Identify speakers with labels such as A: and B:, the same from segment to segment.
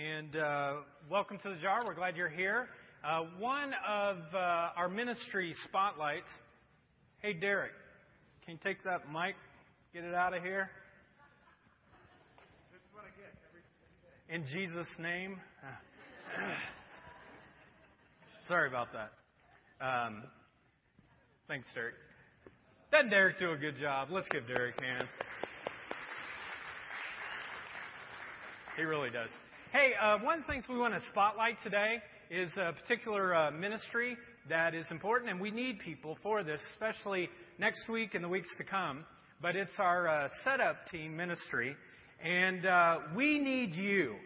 A: and uh, welcome to the jar. We're glad you're here. Uh, one of uh, our ministry spotlights. Hey, Derek, can you take that mic, get it out of here? In Jesus' name. Sorry about that. Um, thanks, Derek. Doesn't Derek do a good job? Let's give Derek a hand. He really does. Hey, uh, one of the things we want to spotlight today is a particular uh, ministry that is important, and we need people for this, especially next week and the weeks to come. But it's our uh, setup team ministry, and uh, we need you.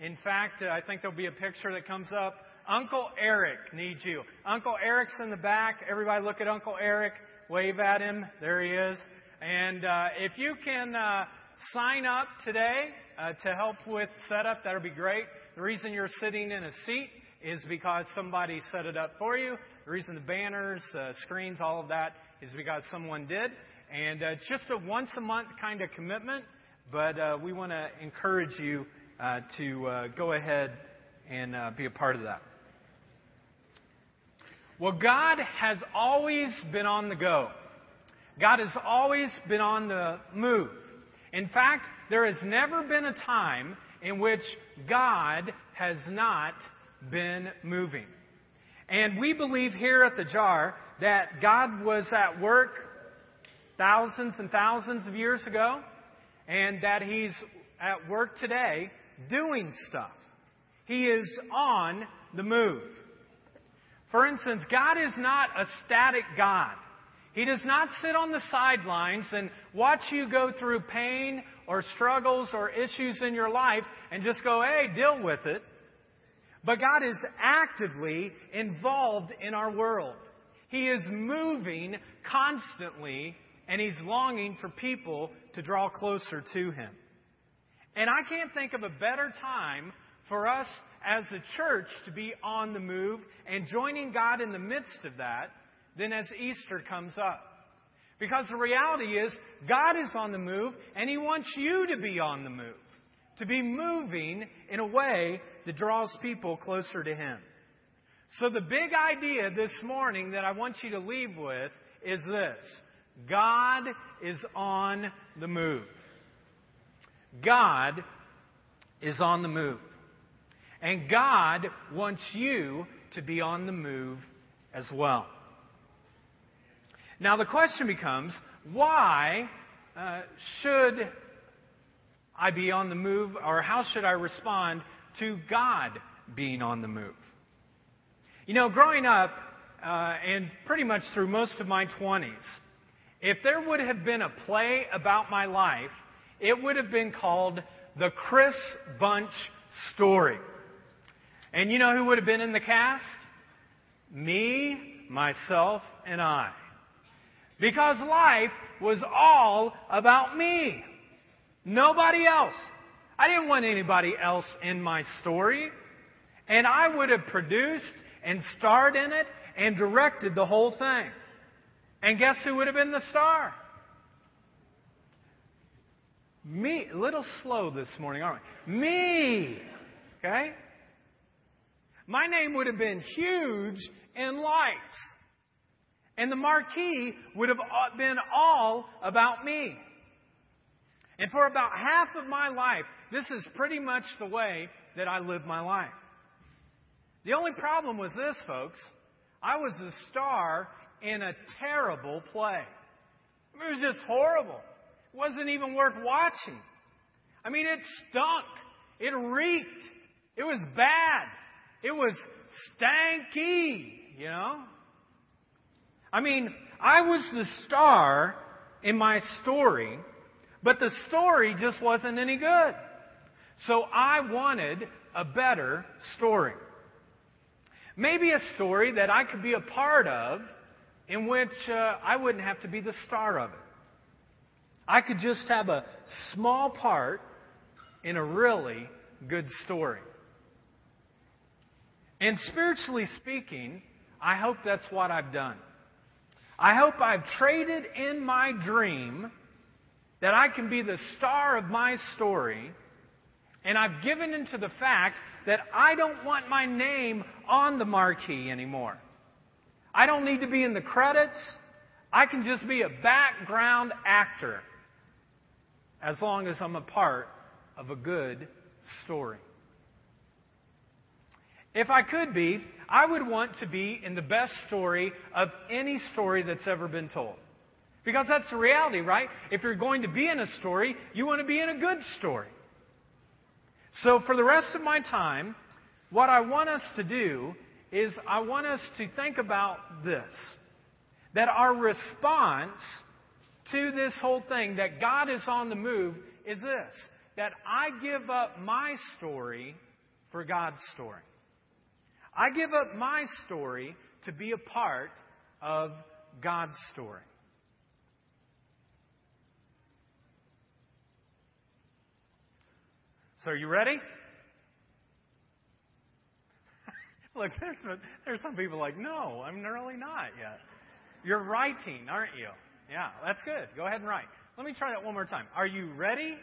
A: In fact, uh, I think there'll be a picture that comes up. Uncle Eric needs you. Uncle Eric's in the back. Everybody look at Uncle Eric. Wave at him. There he is. And uh, if you can sign up today, uh, to help with setup, that'll be great. The reason you're sitting in a seat is because somebody set it up for you. The reason the banners, uh, screens, all of that is because someone did. And uh, it's just a once a month kind of commitment, but uh, we want to encourage you uh, to uh, go ahead and be a part of that. Well, God has always been on the go. God has always been on the move. In fact, there has never been a time in which God has not been moving. And we believe here at the jar that God was at work thousands and thousands of years ago, and that He's at work today doing stuff. He is on the move. For instance, God is not a static God. He does not sit on the sidelines and watch you go through pain or struggles or issues in your life and just go, hey, deal with it. But God is actively involved in our world. He is moving constantly and He's longing for people to draw closer to Him. And I can't think of a better time for us as a church to be on the move and joining God in the midst of that than as Easter comes up. Because the reality is, God is on the move, and He wants you to be on the move. To be moving in a way that draws people closer to Him. So, the big idea this morning that I want you to leave with is this God is on the move. God is on the move. And God wants you to be on the move as well. Now the question becomes why uh, should I be on the move, or how should I respond to God being on the move? You know, growing up, uh, and pretty much through most of my 20s, if there would have been a play about my life, it would have been called The Chris Bunch Story. And you know who would have been in the cast? Me, myself, and I. Because life was all about me. Nobody else. I didn't want anybody else in my story. And I would have produced and starred in it and directed the whole thing. And guess who would have been the star? Me. A little slow this morning, aren't we? Me. Okay? My name would have been huge in lights. And the marquee would have uh, been all about me. And for about half of my life, this is pretty much the way that I live my life. The only problem was this, folks. I was a star in a terrible play. It was just horrible. It wasn't even worth watching. I mean, it stunk. It reeked. It was bad. It was stanky, you know? I mean, I was the star in my story, but the story just wasn't any good. So I wanted a better story. Maybe a story that I could be a part of in which uh, I wouldn't have to be the star of it. I could just have a small part in a really good story. And spiritually speaking, I hope that's what I've done. I hope I've traded in my dream that I can be the star of my story And I've given into the fact that I don't want my name on the marquee anymore. I don't need to be in the credits. I can just be a background actor as long as I'm a part of a good story. If I could be, I would want to be in the best story of any story that's ever been told. Because that's the reality, right? If you're going to be in a story, you want to be in a good story. So, for the rest of my time, what I want us to do is I want us to think about this that our response to this whole thing, that God is on the move, is this that I give up my story for God's story. I give up my story to be a part of God's story. So, are you ready? Look, there's some, there's some people like, no, I'm really not yet. You're writing, aren't you? Yeah, that's good. Go ahead and write. Let me try that one more time. Are you ready?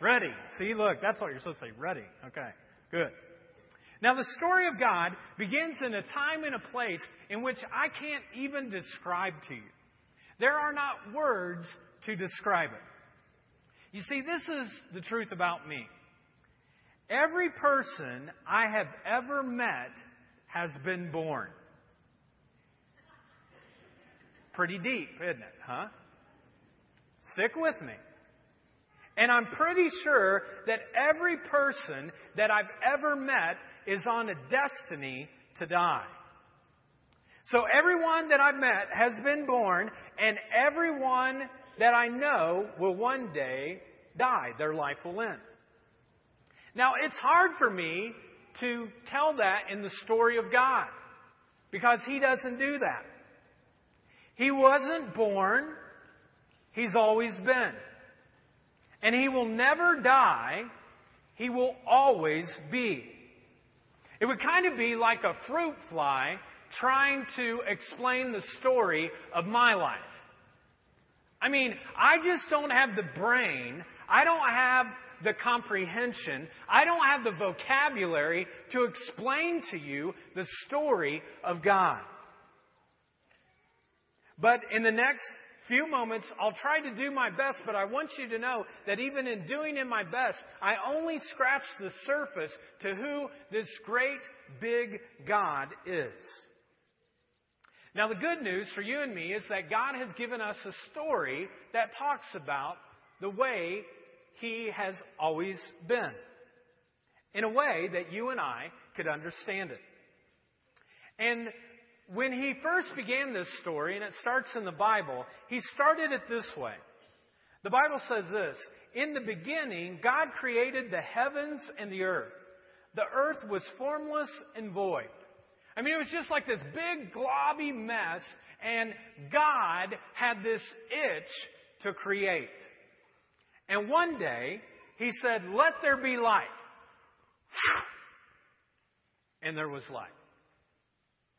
A: Ready. See, look, that's what you're supposed to say. Ready. Okay, good. Now, the story of God begins in a time and a place in which I can't even describe to you. There are not words to describe it. You see, this is the truth about me. Every person I have ever met has been born. Pretty deep, isn't it, huh? Stick with me. And I'm pretty sure that every person that I've ever met is on a destiny to die. So everyone that I've met has been born, and everyone that I know will one day die. Their life will end. Now, it's hard for me to tell that in the story of God because He doesn't do that. He wasn't born, He's always been. And He will never die, He will always be. It would kind of be like a fruit fly trying to explain the story of my life. I mean, I just don't have the brain, I don't have the comprehension. I don't have the vocabulary to explain to you the story of God. But in the next few moments, I'll try to do my best, but I want you to know that even in doing in my best, I only scratch the surface to who this great, big God is. Now, the good news for you and me is that God has given us a story that talks about the way he has always been in a way that you and I could understand it. And when he first began this story, and it starts in the Bible, he started it this way. The Bible says this In the beginning, God created the heavens and the earth. The earth was formless and void. I mean, it was just like this big, globby mess, and God had this itch to create. And one day, he said, Let there be light. And there was light.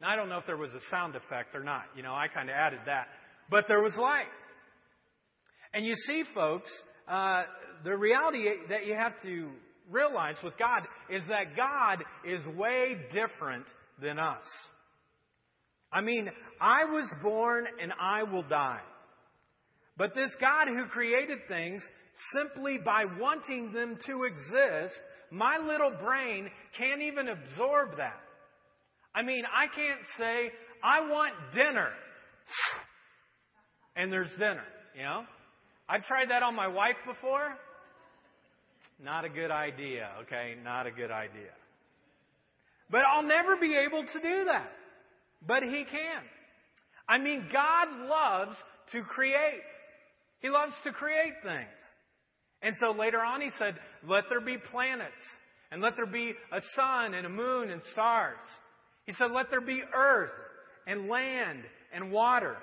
A: Now, I don't know if there was a sound effect or not. You know, I kind of added that. But there was light. And you see, folks, uh, the reality that you have to realize with God is that God is way different than us. I mean, I was born and I will die. But this God who created things simply by wanting them to exist, my little brain can't even absorb that. I mean, I can't say, I want dinner. And there's dinner, you know? I've tried that on my wife before. Not a good idea, okay? Not a good idea. But I'll never be able to do that. But He can. I mean, God loves to create. He loves to create things. And so later on he said, Let there be planets, and let there be a sun and a moon and stars. He said, Let there be earth and land and water.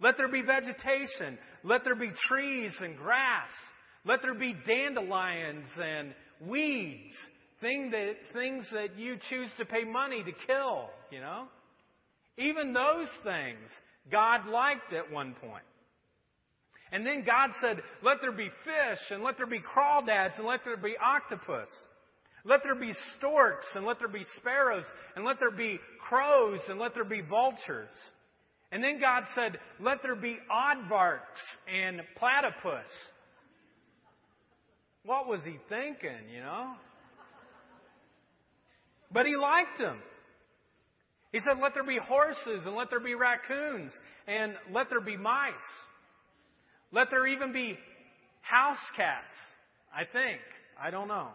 A: Let there be vegetation. Let there be trees and grass. Let there be dandelions and weeds. Thing that, things that you choose to pay money to kill, you know? Even those things God liked at one point. And then God said, Let there be fish, and let there be crawdads, and let there be octopus. Let there be storks, and let there be sparrows, and let there be crows, and let there be vultures. And then God said, Let there be aardvarks and platypus. What was he thinking, you know? But he liked them. He said, Let there be horses, and let there be raccoons, and let there be mice. Let there even be house cats, I think. I don't know.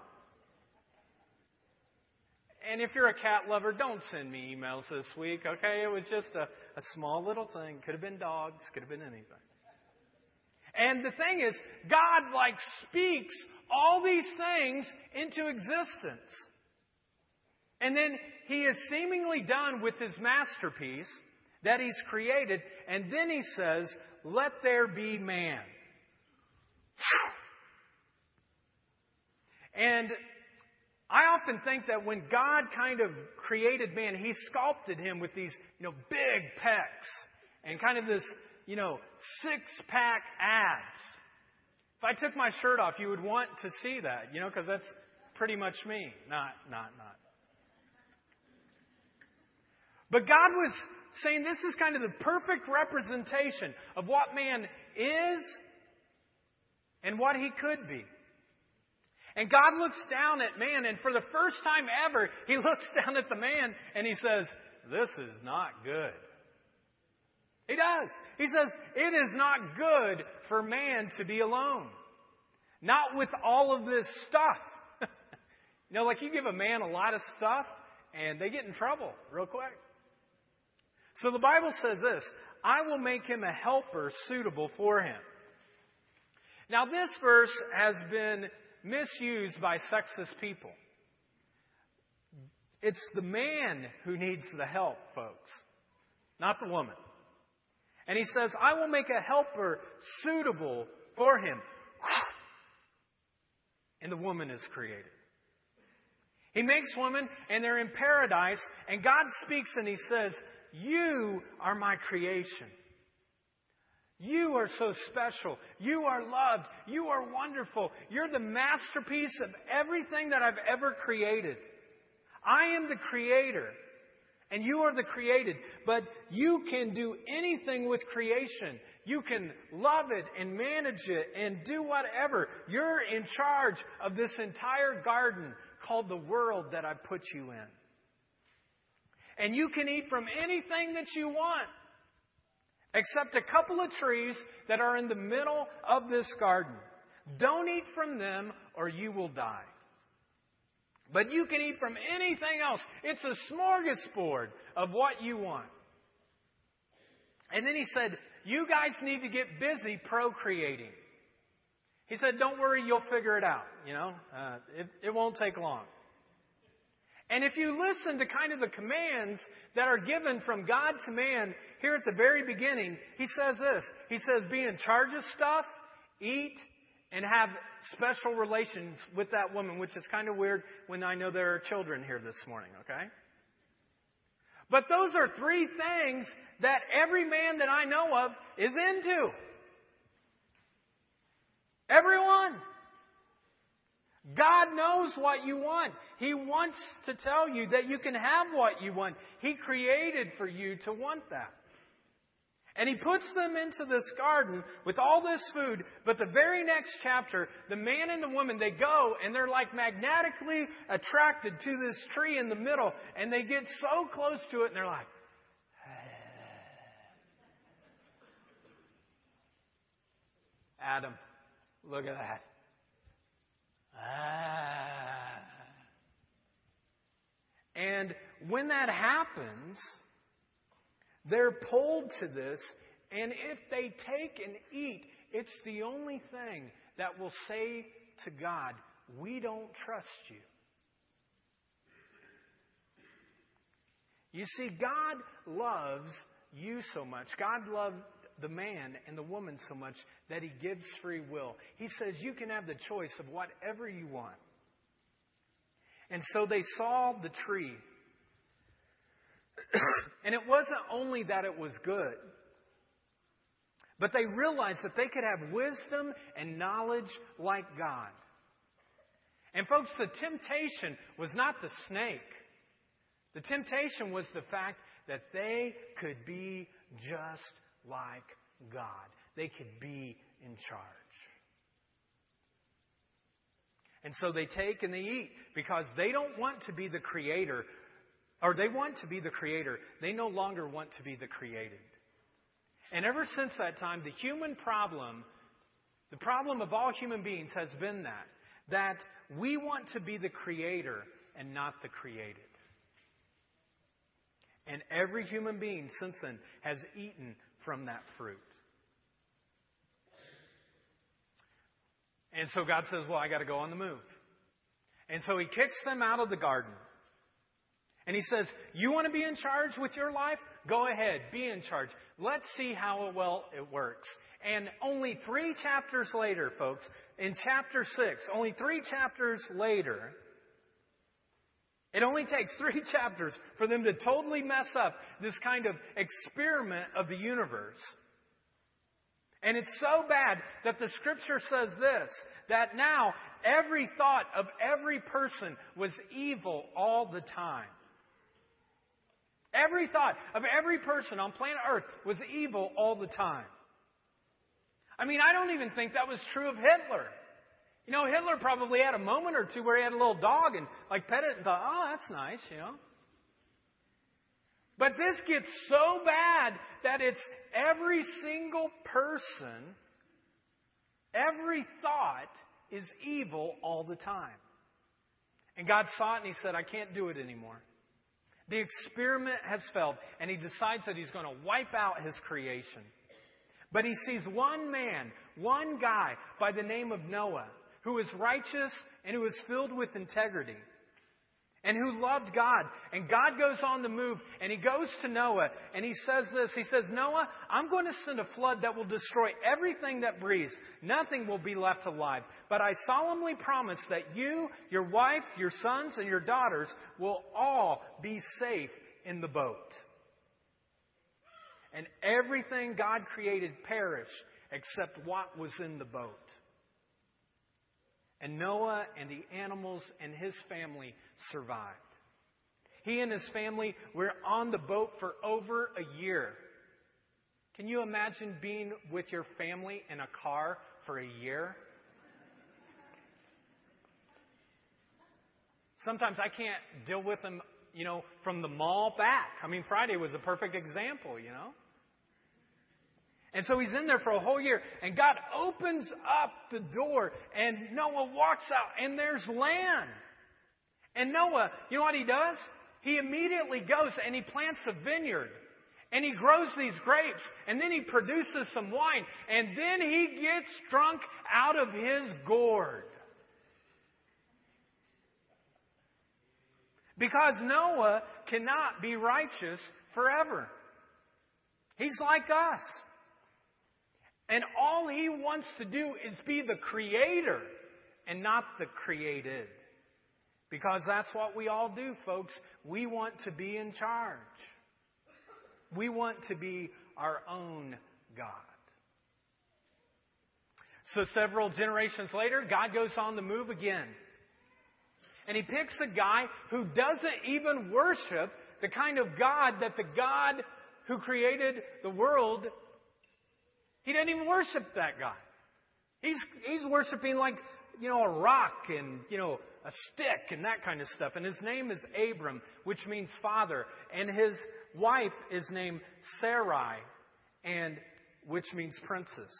A: And if you're a cat lover, don't send me emails this week, okay? It was just a, a small little thing. Could have been dogs, could have been anything. And the thing is, God like speaks all these things into existence. And then he is seemingly done with his masterpiece that he's created, and then he says, Let there be man. And I often think that when God kind of created man, he sculpted him with these, you know, big pecs and kind of this, you know, six pack abs. If I took my shirt off, you would want to see that, you know, because that's pretty much me. Not, not, not. But God was saying this is kind of the perfect representation of what man is and what he could be. And God looks down at man, and for the first time ever, he looks down at the man and he says, This is not good. He does. He says, It is not good for man to be alone. Not with all of this stuff. you know, like you give a man a lot of stuff, and they get in trouble real quick. So the Bible says this I will make him a helper suitable for him. Now, this verse has been misused by sexist people. It's the man who needs the help, folks, not the woman. And he says, I will make a helper suitable for him. And the woman is created. He makes woman, and they're in paradise, and God speaks and he says, You are my creation. You are so special. You are loved. You are wonderful. You're the masterpiece of everything that I've ever created. I am the creator. And you are the created. But you can do anything with creation. You can love it and manage it and do whatever. You're in charge of this entire garden called the world that I put you in. And you can eat from anything that you want except a couple of trees that are in the middle of this garden. Don't eat from them or you will die. But you can eat from anything else. It's a smorgasbord of what you want. And then he said, You guys need to get busy procreating. He said, Don't worry, you'll figure it out. You know, uh, it, it won't take long. And if you listen to kind of the commands that are given from God to man here at the very beginning, he says this. He says, be in charge of stuff, eat, and have special relations with that woman, which is kind of weird when I know there are children here this morning, okay? But those are three things that every man that I know of is into. Everyone. God knows what you want. He wants to tell you that you can have what you want. He created for you to want that. And he puts them into this garden with all this food, but the very next chapter, the man and the woman, they go and they're like magnetically attracted to this tree in the middle, and they get so close to it and they're like, ah. Adam, look at that. Ah. And when that happens, they're pulled to this, and if they take and eat, it's the only thing that will say to God, We don't trust you. You see, God loves you so much. God loved the man and the woman so much that he gives free will. He says you can have the choice of whatever you want. And so they saw the tree. and it wasn't only that it was good, But they realized that they could have wisdom and knowledge like God. And folks, the temptation was not the snake. The temptation was the fact that they could be just like God. They could be in charge. And so they take and they eat because they don't want to be the creator, or they want to be the creator. They no longer want to be the created. And ever since that time, the human problem, the problem of all human beings has been that, that we want to be the creator and not the created. And every human being since then has eaten from that fruit. And so God says, Well, I got to go on the move. And so he kicks them out of the garden. And he says, You want to be in charge with your life? Go ahead, be in charge. Let's see how well it works. And only three chapters later, folks, in chapter 6, only three chapters later, it only takes three chapters for them to totally mess up this kind of experiment of the universe. And it's so bad that the scripture says this that now every thought of every person was evil all the time. Every thought of every person on planet Earth was evil all the time. I mean, I don't even think that was true of Hitler. You know, Hitler probably had a moment or two where he had a little dog and like pet it and thought, oh, that's nice, you know. But this gets so bad that it's every single person, every thought is evil all the time. And God saw it and He said, I can't do it anymore. The experiment has failed, and He decides that He's going to wipe out His creation. But He sees one man, one guy by the name of Noah who was righteous and who was filled with integrity and who loved God. And God goes on the move and he goes to Noah and he says this. He says, Noah, I'm going to send a flood that will destroy everything that breathes. Nothing will be left alive. But I solemnly promise that you, your wife, your sons, and your daughters will all be safe in the boat. And everything God created perished except what was in the boat. And Noah and the animals and his family survived. He and his family were on the boat for over a year. Can you imagine being with your family in a car for a year? Sometimes I can't deal with them, you know, from the mall back. I mean, Friday was a perfect example, you know. And so he's in there for a whole year, and God opens up the door, and Noah walks out, and there's land. And Noah, you know what he does? He immediately goes and he plants a vineyard. And he grows these grapes, and then he produces some wine, and then he gets drunk out of his gourd. Because Noah cannot be righteous forever. He's like us. And all he wants to do is be the creator and not the created. Because that's what we all do, folks. We want to be in charge. We want to be our own God. So several generations later, God goes on the move again. And he picks a guy who doesn't even worship the kind of God that the God who created the world he doesn't even worship that guy. He's, he's worshiping like, you know, a rock and, you know, a stick and that kind of stuff. And his name is Abram, which means father. And his wife is named Sarai, and which means princess.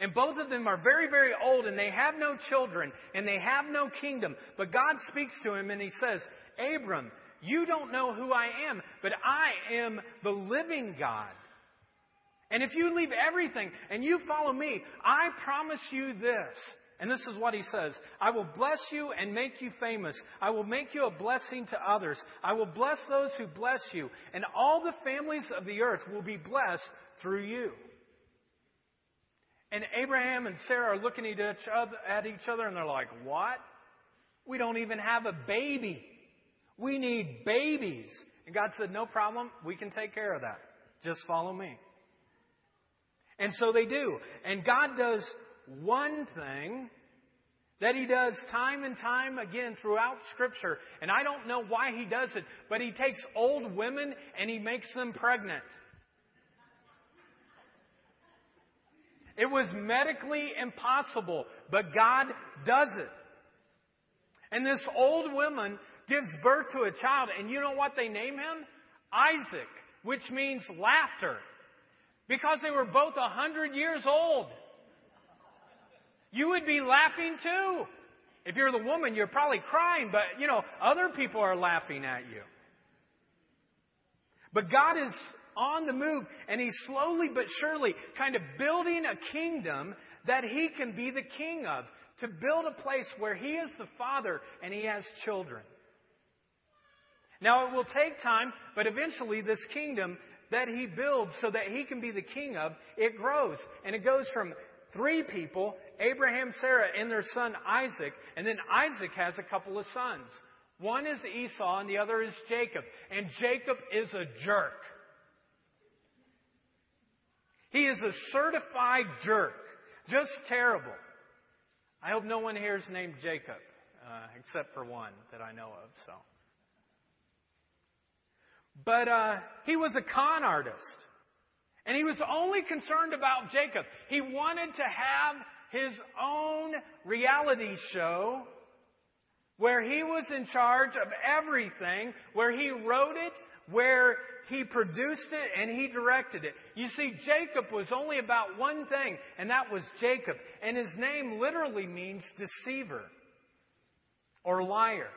A: And both of them are very, very old and they have no children and they have no kingdom. But God speaks to him and he says, Abram, you don't know who I am, but I am the living God. And if you leave everything and you follow me, I promise you this. And this is what he says I will bless you and make you famous. I will make you a blessing to others. I will bless those who bless you. And all the families of the earth will be blessed through you. And Abraham and Sarah are looking at each other, at each other and they're like, What? We don't even have a baby. We need babies. And God said, No problem. We can take care of that. Just follow me. And so they do. And God does one thing that he does time and time again throughout Scripture. And I don't know why he does it, but he takes old women and he makes them pregnant. It was medically impossible, but God does it. And this old woman gives birth to a child, and you know what they name him? Isaac, which means laughter. Because they were both a hundred years old. You would be laughing too. If you're the woman, you're probably crying, but you know, other people are laughing at you. But God is on the move, and He's slowly but surely kind of building a kingdom that He can be the king of, to build a place where He is the Father and He has children. Now, it will take time, but eventually this kingdom that He builds so that He can be the king of, it grows. And it goes from three people Abraham, Sarah, and their son Isaac. And then Isaac has a couple of sons. One is Esau, and the other is Jacob. And Jacob is a jerk. He is a certified jerk. Just terrible. I hope no one here is named Jacob, uh, except for one that I know of. So, but uh, he was a con artist, and he was only concerned about Jacob. He wanted to have his own reality show where he was in charge of everything, where he wrote it, where he produced it, and he directed it. You see, Jacob was only about one thing, and that was Jacob. And his name literally means deceiver or liar.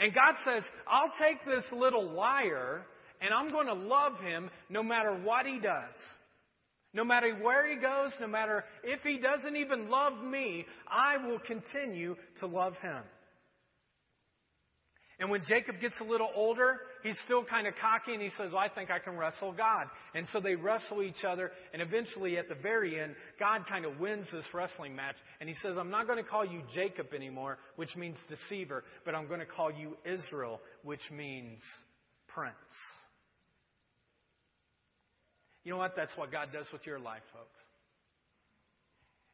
A: And God says, I'll take this little liar and I'm going to love him no matter what he does. No matter where he goes, no matter if he doesn't even love me, I will continue to love him. And when Jacob gets a little older, he's still kind of cocky and he says, well, I think I can wrestle God. And so they wrestle each other. And eventually, at the very end, God kind of wins this wrestling match. And he says, I'm not going to call you Jacob anymore, which means deceiver, but I'm going to call you Israel, which means prince. You know what? That's what God does with your life, folks.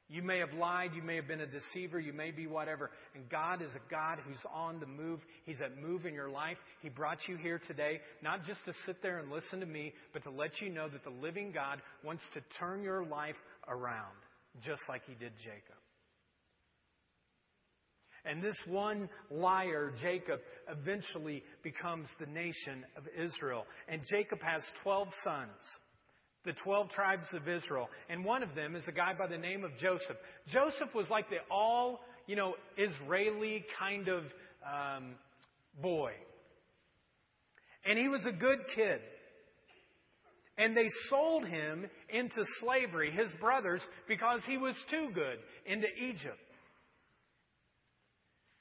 A: You may have lied, you may have been a deceiver, you may be whatever. And God is a God who's on the move. He's at move in your life. He brought you here today, not just to sit there and listen to me, but to let you know that the living God wants to turn your life around, just like he did Jacob. And this one liar, Jacob, eventually becomes the nation of Israel. And Jacob has 12 sons the 12 tribes of Israel. And one of them is a guy by the name of Joseph. Joseph was like the all, you know, Israeli kind of um, boy. And he was a good kid. And they sold him into slavery, his brothers, because he was too good, into Egypt.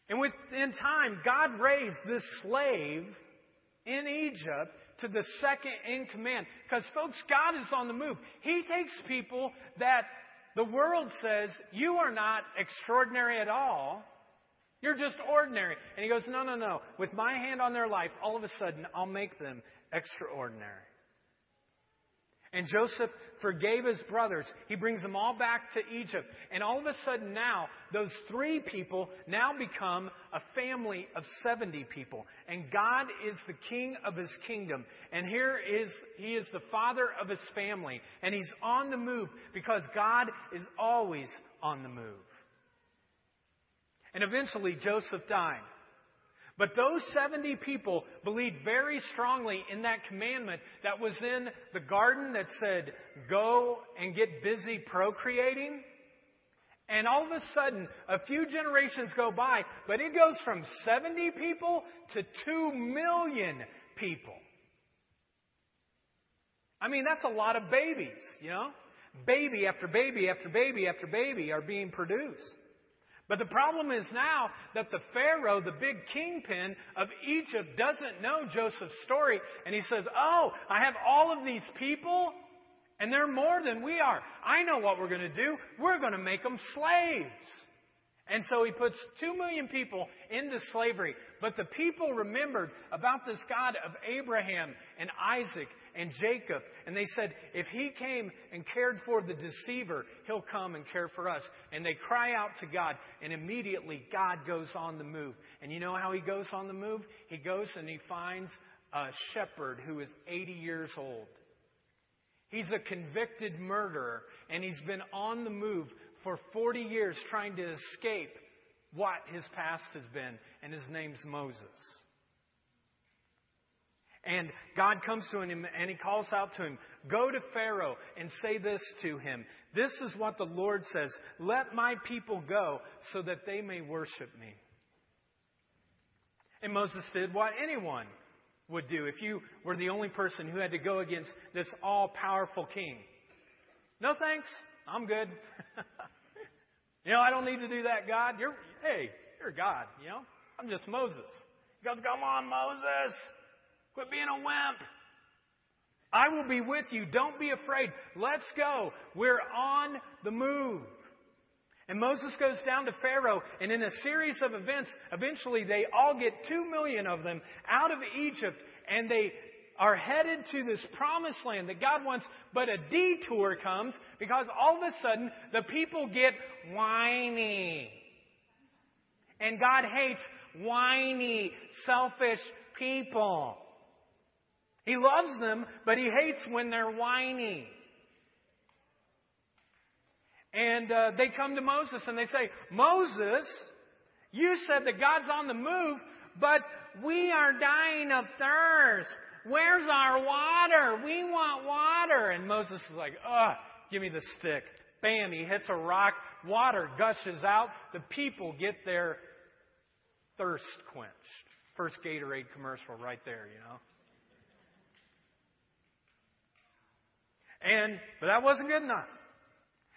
A: And within time, God raised this slave in Egypt to the second in command. Because, folks, God is on the move. He takes people that the world says, you are not extraordinary at all. You're just ordinary. And he goes, no, no, no. With my hand on their life, all of a sudden, I'll make them extraordinary. And Joseph forgave his brothers. He brings them all back to Egypt. And all of a sudden now, those three people now become a family of 70 people. And God is the king of his kingdom. And here is, he is the father of his family. And he's on the move because God is always on the move. And eventually Joseph died. But those 70 people believed very strongly in that commandment that was in the garden that said, go and get busy procreating. And all of a sudden, a few generations go by, but it goes from 70 people to 2 million people. I mean, that's a lot of babies, you know? Baby after baby after baby after baby are being produced. But the problem is now that the Pharaoh, the big kingpin of Egypt, doesn't know Joseph's story. And he says, Oh, I have all of these people, and they're more than we are. I know what we're going to do. We're going to make them slaves. And so he puts two million people into slavery. But the people remembered about this God of Abraham and Isaac and Jacob. And they said, if he came and cared for the deceiver, he'll come and care for us. And they cry out to God, and immediately God goes on the move. And you know how he goes on the move? He goes and he finds a shepherd who is 80 years old. He's a convicted murderer, and he's been on the move for 40 years trying to escape what his past has been, and his name's Moses. And God comes to him and he calls out to him, Go to Pharaoh and say this to him. This is what the Lord says Let my people go so that they may worship me. And Moses did what anyone would do if you were the only person who had to go against this all powerful king. No thanks. I'm good. You know, I don't need to do that, God. You're, hey, you're God, you know? I'm just Moses. He goes, come on, Moses. Quit being a wimp. I will be with you. Don't be afraid. Let's go. We're on the move. And Moses goes down to Pharaoh, and in a series of events, eventually they all get two million of them out of Egypt, and they are headed to this promised land that God wants, but a detour comes because all of a sudden the people get whiny. And God hates whiny, selfish people. He loves them, but He hates when they're whiny. And uh, they come to Moses and they say, Moses, you said that God's on the move, but we are dying of thirst. Where's our water? We want water. And Moses is like, ugh, give me the stick. Bam, he hits a rock. Water gushes out. The people get their thirst quenched. First Gatorade commercial right there, you know. And, but that wasn't good enough.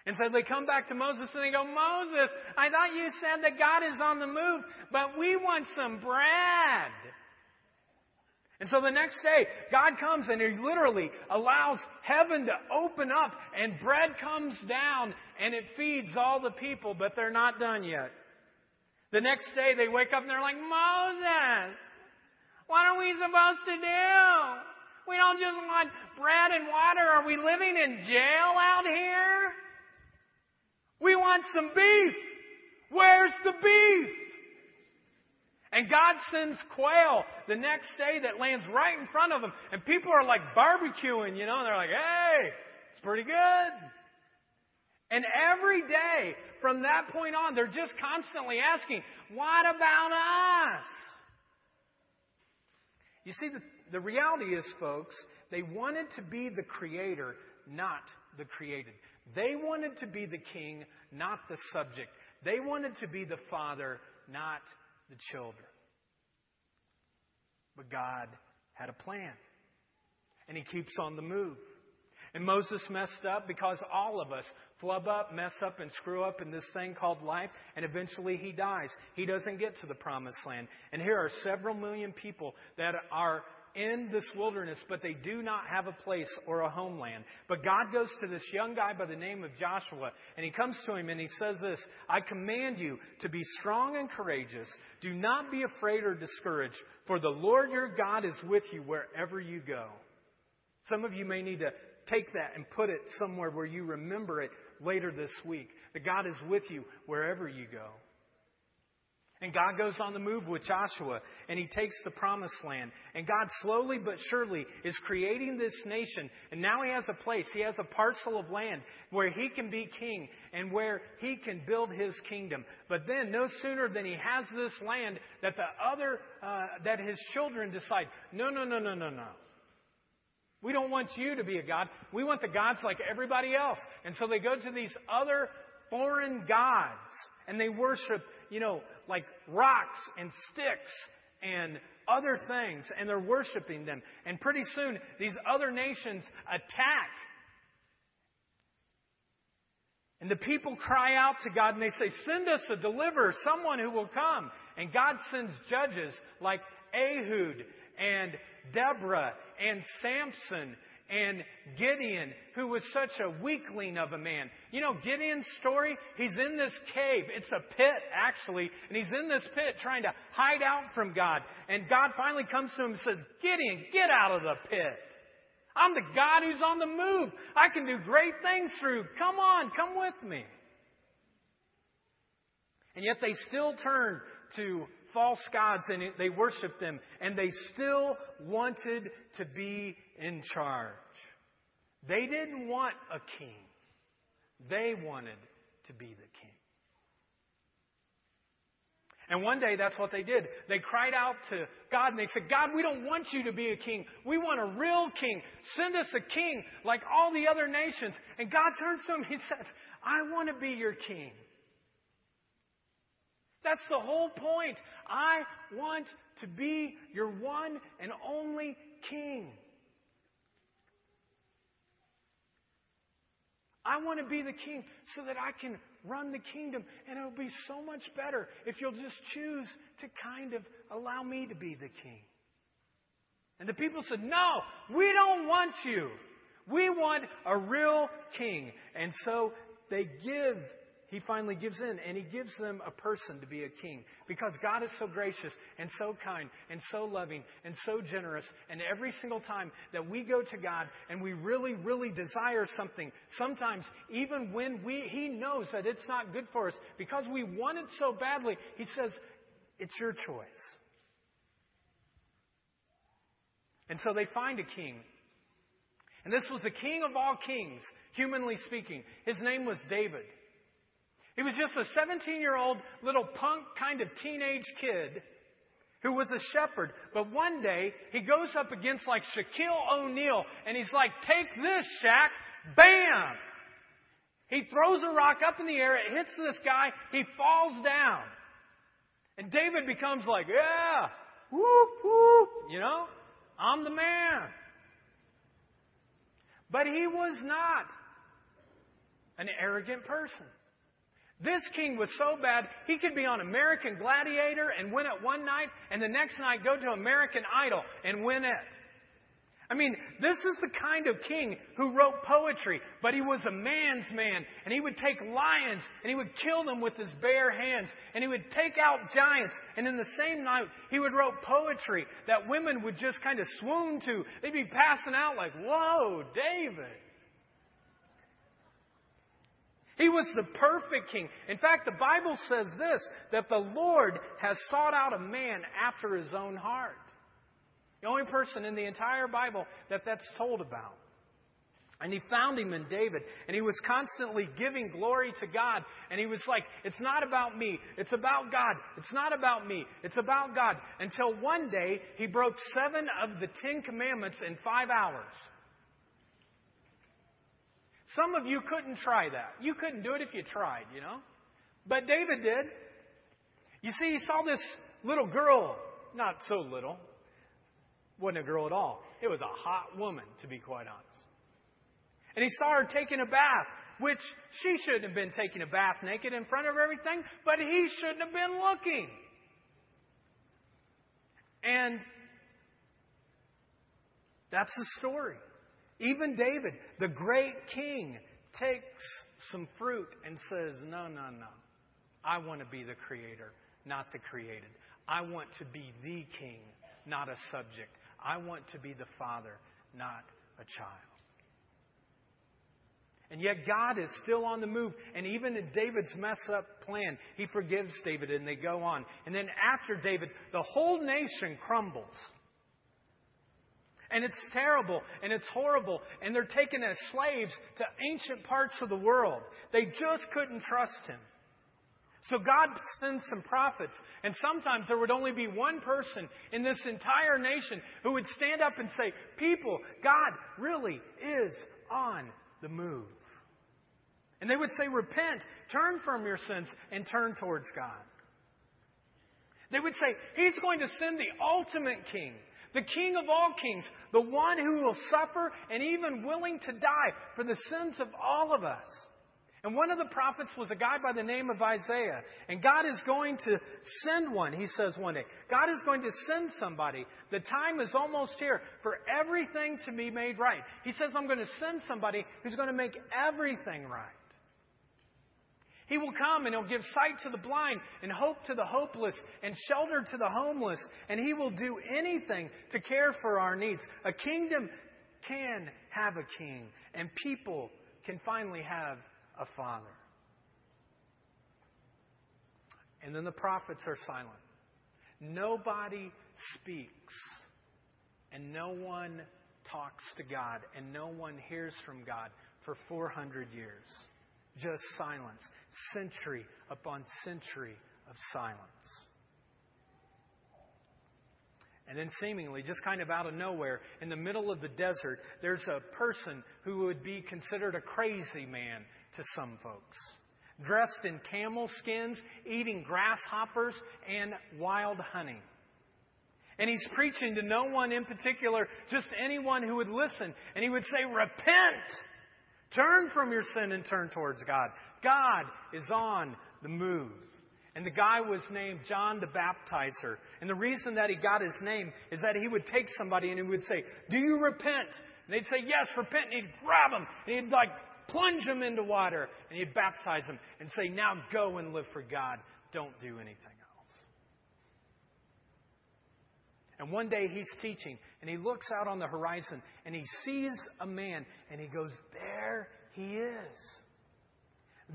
A: And so they come back to Moses and they go, Moses, I thought you said that God is on the move, but we want some bread. And so the next day, God comes and He literally allows heaven to open up and bread comes down and it feeds all the people, but they're not done yet. The next day, they wake up and they're like, Moses, what are we supposed to do? We don't just want bread and water. Are we living in jail out here? We want some beef. Where's the beef? And God sends quail the next day that lands right in front of them. And people are like barbecuing, you know, and they're like, hey, it's pretty good. And every day from that point on, they're just constantly asking, what about us? You see, the, the reality is, folks, they wanted to be the creator, not the created. They wanted to be the king, not the subject. They wanted to be the father, not the children. But God had a plan. And He keeps on the move. And Moses messed up because all of us flub up, mess up, and screw up in this thing called life, and eventually he dies. He doesn't get to the promised land. And here are several million people that are in this wilderness, but they do not have a place or a homeland. But God goes to this young guy by the name of Joshua, and he comes to him and he says this I command you to be strong and courageous. Do not be afraid or discouraged, for the Lord your God is with you wherever you go. Some of you may need to take that and put it somewhere where you remember it later this week. That God is with you wherever you go. And God goes on the move with Joshua and he takes the promised land. And God slowly but surely is creating this nation. And now he has a place, he has a parcel of land where he can be king and where he can build his kingdom. But then, no sooner than he has this land, that the other, uh, that his children decide, no, no, no, no, no, no. We don't want you to be a God. We want the gods like everybody else. And so they go to these other foreign gods and they worship you know, like rocks and sticks and other things, and they're worshiping them. And pretty soon, these other nations attack. And the people cry out to God and they say, Send us a deliverer, someone who will come. And God sends judges like Ehud and Deborah and Samson and Gideon, who was such a weakling of a man. You know, Gideon's story, he's in this cave. It's a pit, actually, and he's in this pit trying to hide out from God. And God finally comes to him and says, Gideon, get out of the pit. I'm the God who's on the move. I can do great things through. Come on, come with me. And yet they still turn to false gods and they worshiped them, and they still wanted to be in charge. They didn't want a king, they wanted to be the king. And one day that's what they did. They cried out to God and they said, God, we don't want you to be a king. We want a real king. Send us a king like all the other nations. And God turns to them. And he says, I want to be your king. That's the whole point. I want to be your one and only king. I want to be the king so that I can run the kingdom. And it'll be so much better if you'll just choose to kind of allow me to be the king. And the people said, No, we don't want you. We want a real king. And so they give he finally gives in and he gives them a person to be a king because God is so gracious and so kind and so loving and so generous. And every single time that we go to God and we really, really desire something, sometimes even when we, he knows that it's not good for us because we want it so badly, he says, it's your choice. And so they find a king. And this was the king of all kings, humanly speaking. His name was David. He was just a 17 year old little punk kind of teenage kid who was a shepherd. But one day, he goes up against like Shaquille O'Neal and he's like, Take this, Shaq. Bam! He throws a rock up in the air, it hits this guy, he falls down. And David becomes like, Yeah, whoop, whoop, you know, I'm the man. But he was not an arrogant person. This king was so bad, he could be on American Gladiator and win it one night, and the next night go to American Idol and win it. I mean, this is the kind of king who wrote poetry, but he was a man's man, and he would take lions and he would kill them with his bare hands, and he would take out giants, and in the same night, he would write poetry that women would just kind of swoon to. They'd be passing out like, Whoa, David. He was the perfect king. In fact, the Bible says this that the Lord has sought out a man after his own heart. The only person in the entire Bible that that's told about. And he found him in David, and he was constantly giving glory to God. And he was like, It's not about me, it's about God. It's not about me, it's about God. Until one day, he broke seven of the Ten Commandments in five hours. Some of you couldn't try that. You couldn't do it if you tried, you know? But David did. You see, he saw this little girl, not so little, wasn't a girl at all. It was a hot woman, to be quite honest. And he saw her taking a bath, which she shouldn't have been taking a bath naked in front of everything, but he shouldn't have been looking. And that's the story. Even David, the great king, takes some fruit and says, No, no, no. I want to be the creator, not the created. I want to be the king, not a subject. I want to be the father, not a child. And yet God is still on the move. And even in David's mess up plan, he forgives David and they go on. And then after David, the whole nation crumbles. And it's terrible and it's horrible. And they're taken as slaves to ancient parts of the world. They just couldn't trust him. So God sends some prophets. And sometimes there would only be one person in this entire nation who would stand up and say, People, God really is on the move. And they would say, Repent, turn from your sins, and turn towards God. They would say, He's going to send the ultimate king the King of all kings, the one who will suffer and even willing to die for the sins of all of us. And one of the prophets was a guy by the name of Isaiah. And God is going to send one, he says one day. God is going to send somebody. The time is almost here for everything to be made right. He says, I'm going to send somebody who's going to make everything right. He will come and he'll give sight to the blind and hope to the hopeless and shelter to the homeless. And he will do anything to care for our needs. A kingdom can have a king, and people can finally have a father. And then the prophets are silent. Nobody speaks, and no one talks to God, and no one hears from God for 400 years. Just silence. Century upon century of silence. And then, seemingly, just kind of out of nowhere, in the middle of the desert, there's a person who would be considered a crazy man to some folks. Dressed in camel skins, eating grasshoppers and wild honey. And he's preaching to no one in particular, just anyone who would listen. And he would say, Repent! Turn from your sin and turn towards God. God is on the move. And the guy was named John the Baptizer. And the reason that he got his name is that he would take somebody and he would say, Do you repent? And they'd say, Yes, repent. And he'd grab them and he'd like plunge them into water and he'd baptize them and say, Now go and live for God. Don't do anything else. And one day he's teaching and he looks out on the horizon and he sees a man and he goes, There he is.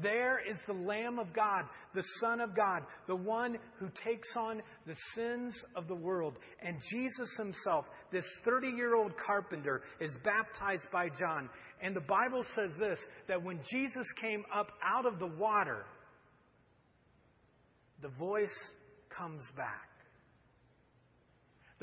A: There is the Lamb of God, the Son of God, the one who takes on the sins of the world. And Jesus himself, this 30 year old carpenter, is baptized by John. And the Bible says this that when Jesus came up out of the water, the voice comes back.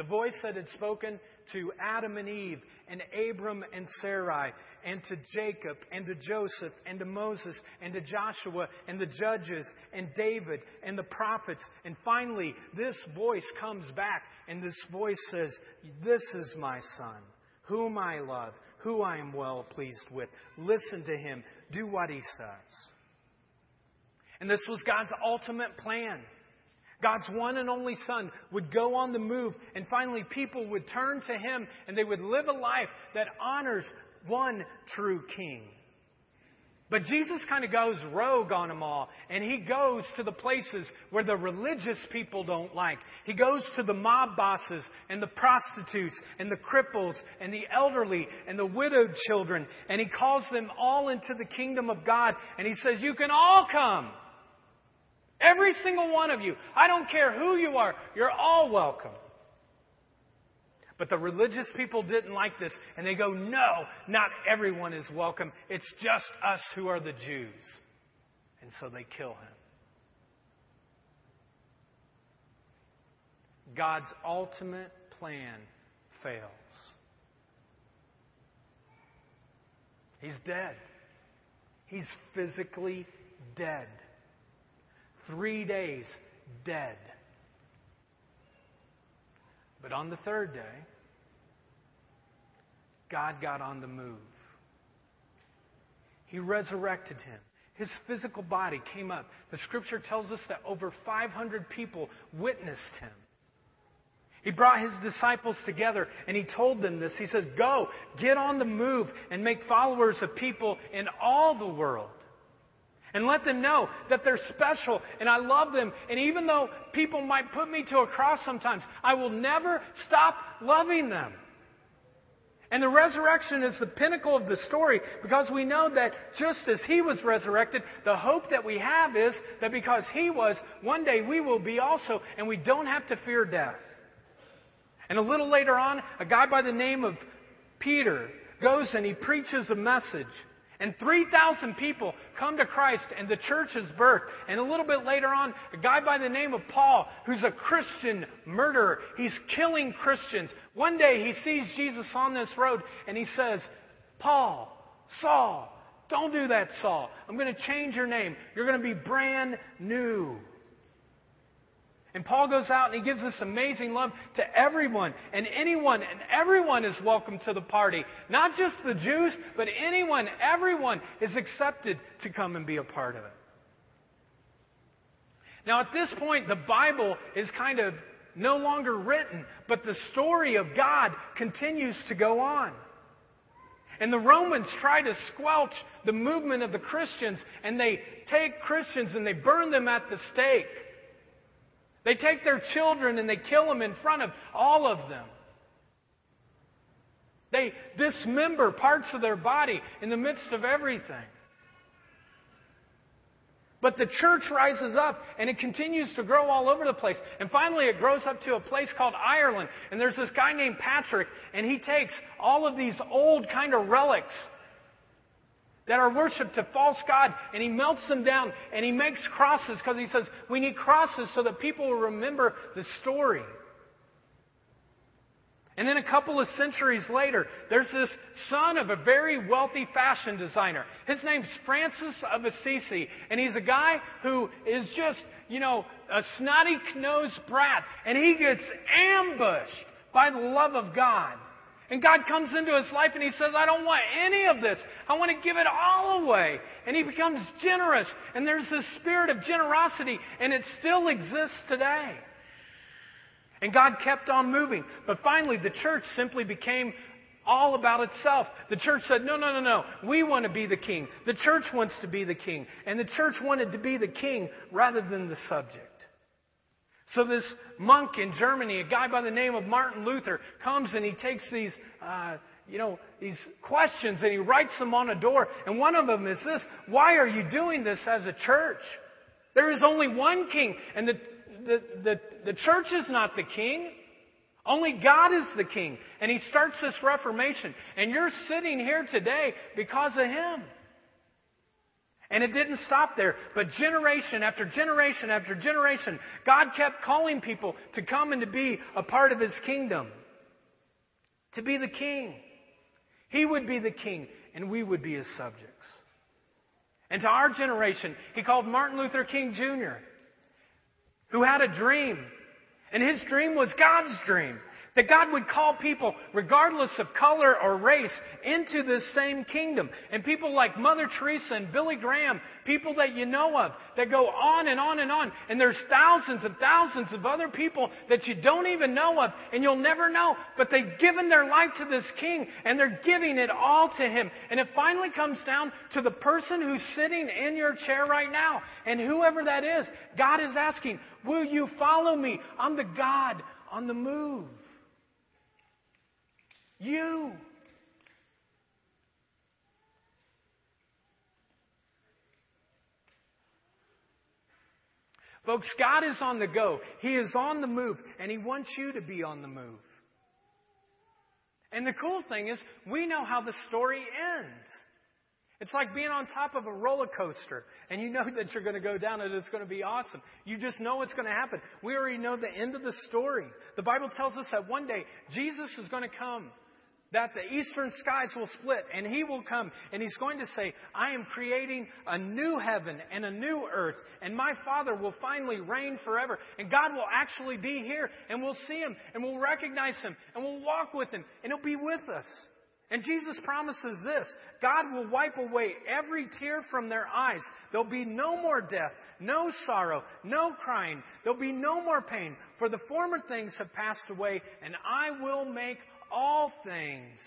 A: The voice that had spoken to Adam and Eve and Abram and Sarai and to Jacob and to Joseph and to Moses and to Joshua and the judges and David and the prophets. And finally, this voice comes back and this voice says, This is my son, whom I love, who I am well pleased with. Listen to him. Do what he says. And this was God's ultimate plan. God's one and only Son would go on the move, and finally people would turn to Him and they would live a life that honors one true King. But Jesus kind of goes rogue on them all, and he goes to the places where the religious people don't like. He goes to the mob bosses and the prostitutes and the cripples and the elderly and the widowed children, and he calls them all into the kingdom of God, and he says, You can all come. Every single one of you. I don't care who you are. You're all welcome. But the religious people didn't like this, and they go, No, not everyone is welcome. It's just us who are the Jews. And so they kill him. God's ultimate plan fails. He's dead. He's physically dead. Three days dead. But on the third day, God got on the move. He resurrected him. His physical body came up. The scripture tells us that over 500 people witnessed him. He brought his disciples together and he told them this. He says, Go, get on the move and make followers of people in all the world. And let them know that they're special and I love them. And even though people might put me to a cross sometimes, I will never stop loving them. And the resurrection is the pinnacle of the story because we know that just as he was resurrected, the hope that we have is that because he was, one day we will be also, and we don't have to fear death. And a little later on, a guy by the name of Peter goes and he preaches a message. And 3,000 people come to Christ and the church is birthed. And a little bit later on, a guy by the name of Paul, who's a Christian murderer, he's killing Christians. One day he sees Jesus on this road and he says, Paul, Saul, don't do that, Saul. I'm going to change your name. You're going to be brand new. And Paul goes out and he gives this amazing love to everyone and anyone, and everyone is welcome to the party. Not just the Jews, but anyone, everyone is accepted to come and be a part of it. Now, at this point, the Bible is kind of no longer written, but the story of God continues to go on. And the Romans try to squelch the movement of the Christians, and they take Christians and they burn them at the stake. They take their children and they kill them in front of all of them. They dismember parts of their body in the midst of everything. But the church rises up and it continues to grow all over the place. And finally, it grows up to a place called Ireland. And there's this guy named Patrick, and he takes all of these old kind of relics that are worshiped to false God, and he melts them down and he makes crosses because he says we need crosses so that people will remember the story. And then a couple of centuries later, there's this son of a very wealthy fashion designer. His name's Francis of Assisi. And he's a guy who is just, you know, a snotty nosed brat. And he gets ambushed by the love of God. And God comes into his life and he says, I don't want any of this. I want to give it all away. And he becomes generous. And there's this spirit of generosity, and it still exists today. And God kept on moving. But finally, the church simply became all about itself. The church said, no, no, no, no. We want to be the king. The church wants to be the king. And the church wanted to be the king rather than the subject. So this monk in Germany, a guy by the name of Martin Luther, comes and he takes these, uh, you know, these questions and he writes them on a door. And one of them is this: Why are you doing this as a church? There is only one king, and the the, the, the church is not the king. Only God is the king. And he starts this reformation. And you're sitting here today because of him. And it didn't stop there, but generation after generation after generation, God kept calling people to come and to be a part of his kingdom, to be the king. He would be the king, and we would be his subjects. And to our generation, he called Martin Luther King Jr who had a dream. And his dream was God's dream. That God would call people, regardless of color or race, into this same kingdom. And people like Mother Teresa and Billy Graham, people that you know of, that go on and on and on. And there's thousands and thousands of other people that you don't even know of, and you'll never know. But they've given their life to this king, and they're giving it all to him. And it finally comes down to the person who's sitting in your chair right now. And whoever that is, God is asking, Will you follow me? I'm the God on the move. You. Folks, God is on the go. He is on the move, and He wants you to be on the move. And the cool thing is, we know how the story ends. It's like being on top of a roller coaster and you know that you're going to go down and it's going to be awesome. You just know what's going to happen. We already know the end of the story. The Bible tells us that one day Jesus is going to come, that the eastern skies will split and he will come and he's going to say, I am creating a new heaven and a new earth and my Father will finally reign forever and God will actually be here and we'll see him and we'll recognize him and we'll walk with him and he'll be with us. And Jesus promises this God will wipe away every tear from their eyes. There'll be no more death, no sorrow, no crying. There'll be no more pain, for the former things have passed away, and I will make all things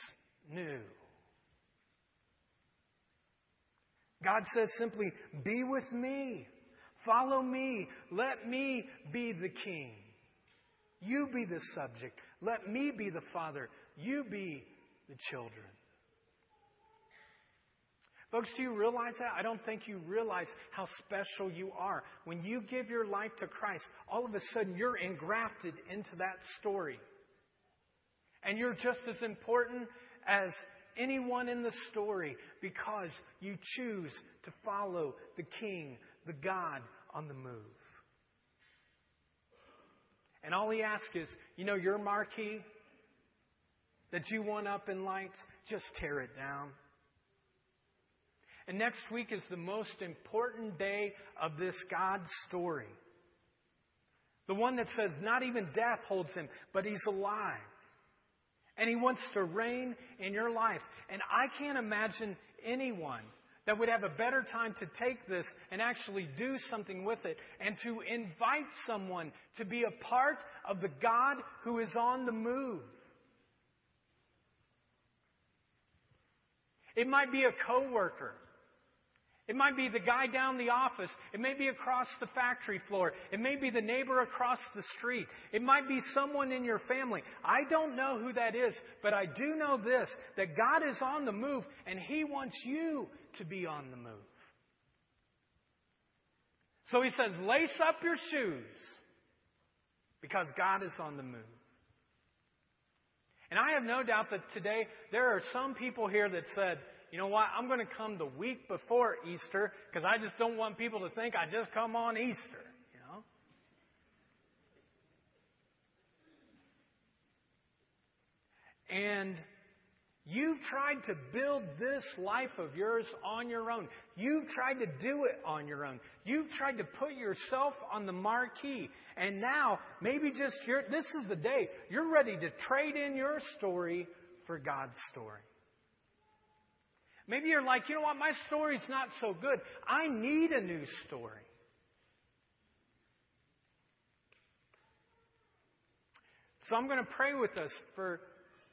A: new. God says simply, Be with me. Follow me. Let me be the king. You be the subject. Let me be the father. You be the children. Folks, do you realize that? I don't think you realize how special you are. When you give your life to Christ, all of a sudden you're engrafted into that story. And you're just as important as anyone in the story because you choose to follow the King, the God on the move. And all he asks is, you know, your marquee, that you want up in lights, just tear it down. And next week is the most important day of this God story. The one that says not even death holds him, but he's alive. And he wants to reign in your life. And I can't imagine anyone that would have a better time to take this and actually do something with it and to invite someone to be a part of the God who is on the move. It might be a coworker. It might be the guy down the office. It may be across the factory floor. It may be the neighbor across the street. It might be someone in your family. I don't know who that is, but I do know this that God is on the move and He wants you to be on the move. So He says, lace up your shoes because God is on the move. And I have no doubt that today there are some people here that said, you know what? I'm going to come the week before Easter because I just don't want people to think I just come on Easter. You know? And You've tried to build this life of yours on your own. You've tried to do it on your own. You've tried to put yourself on the marquee. And now, maybe just your, this is the day you're ready to trade in your story for God's story. Maybe you're like, you know what, my story's not so good. I need a new story. So I'm going to pray with us for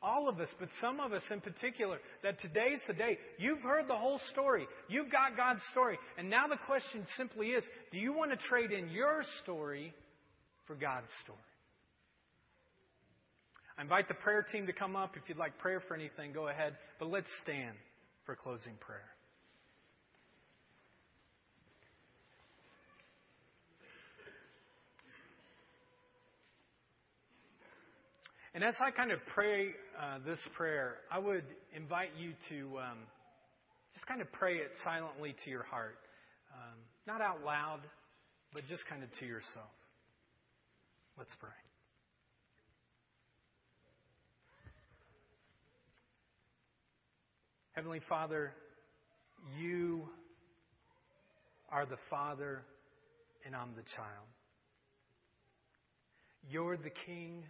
A: all of us, but some of us in particular, that today's the day. You've heard the whole story. You've got God's story. And now the question simply is do you want to trade in your story for God's story? I invite the prayer team to come up. If you'd like prayer for anything, go ahead. But let's stand for closing prayer. And as I kind of pray uh, this prayer, I would invite you to um, just kind of pray it silently to your heart. Um, not out loud, but just kind of to yourself. Let's pray. Heavenly Father, you are the Father, and I'm the child. You're the King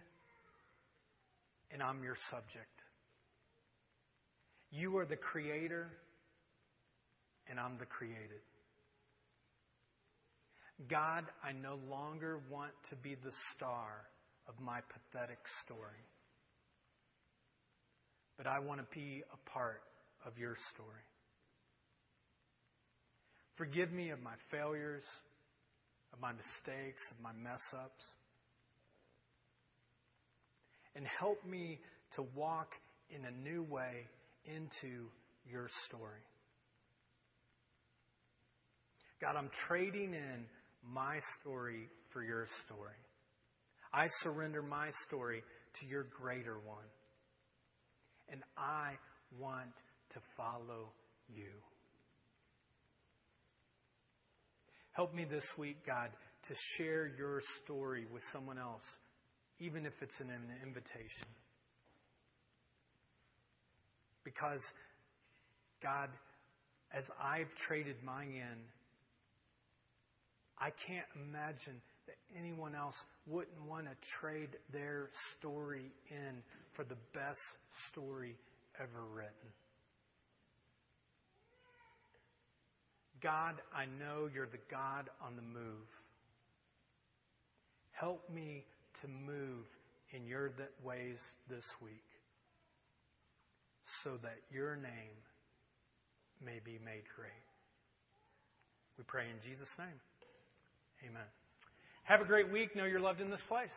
A: and I'm your subject. You are the creator, and I'm the created. God, I no longer want to be the star of my pathetic story, but I want to be a part of your story. Forgive me of my failures, of my mistakes, of my mess ups and help me to walk in a new way into your story. God, I'm trading in my story for your story. I surrender my story to your greater one. And I want to follow you. Help me this week, God, to share your story with someone else even if it's an invitation. Because, God, as I've traded mine in, I can't imagine that anyone else wouldn't want to trade their story in for the best story ever written. God, I know you're the God on the move. Help me to move in your ways this week so that your name may be made great. We pray in Jesus' name. Amen. Have a great week. Know you're loved in this place.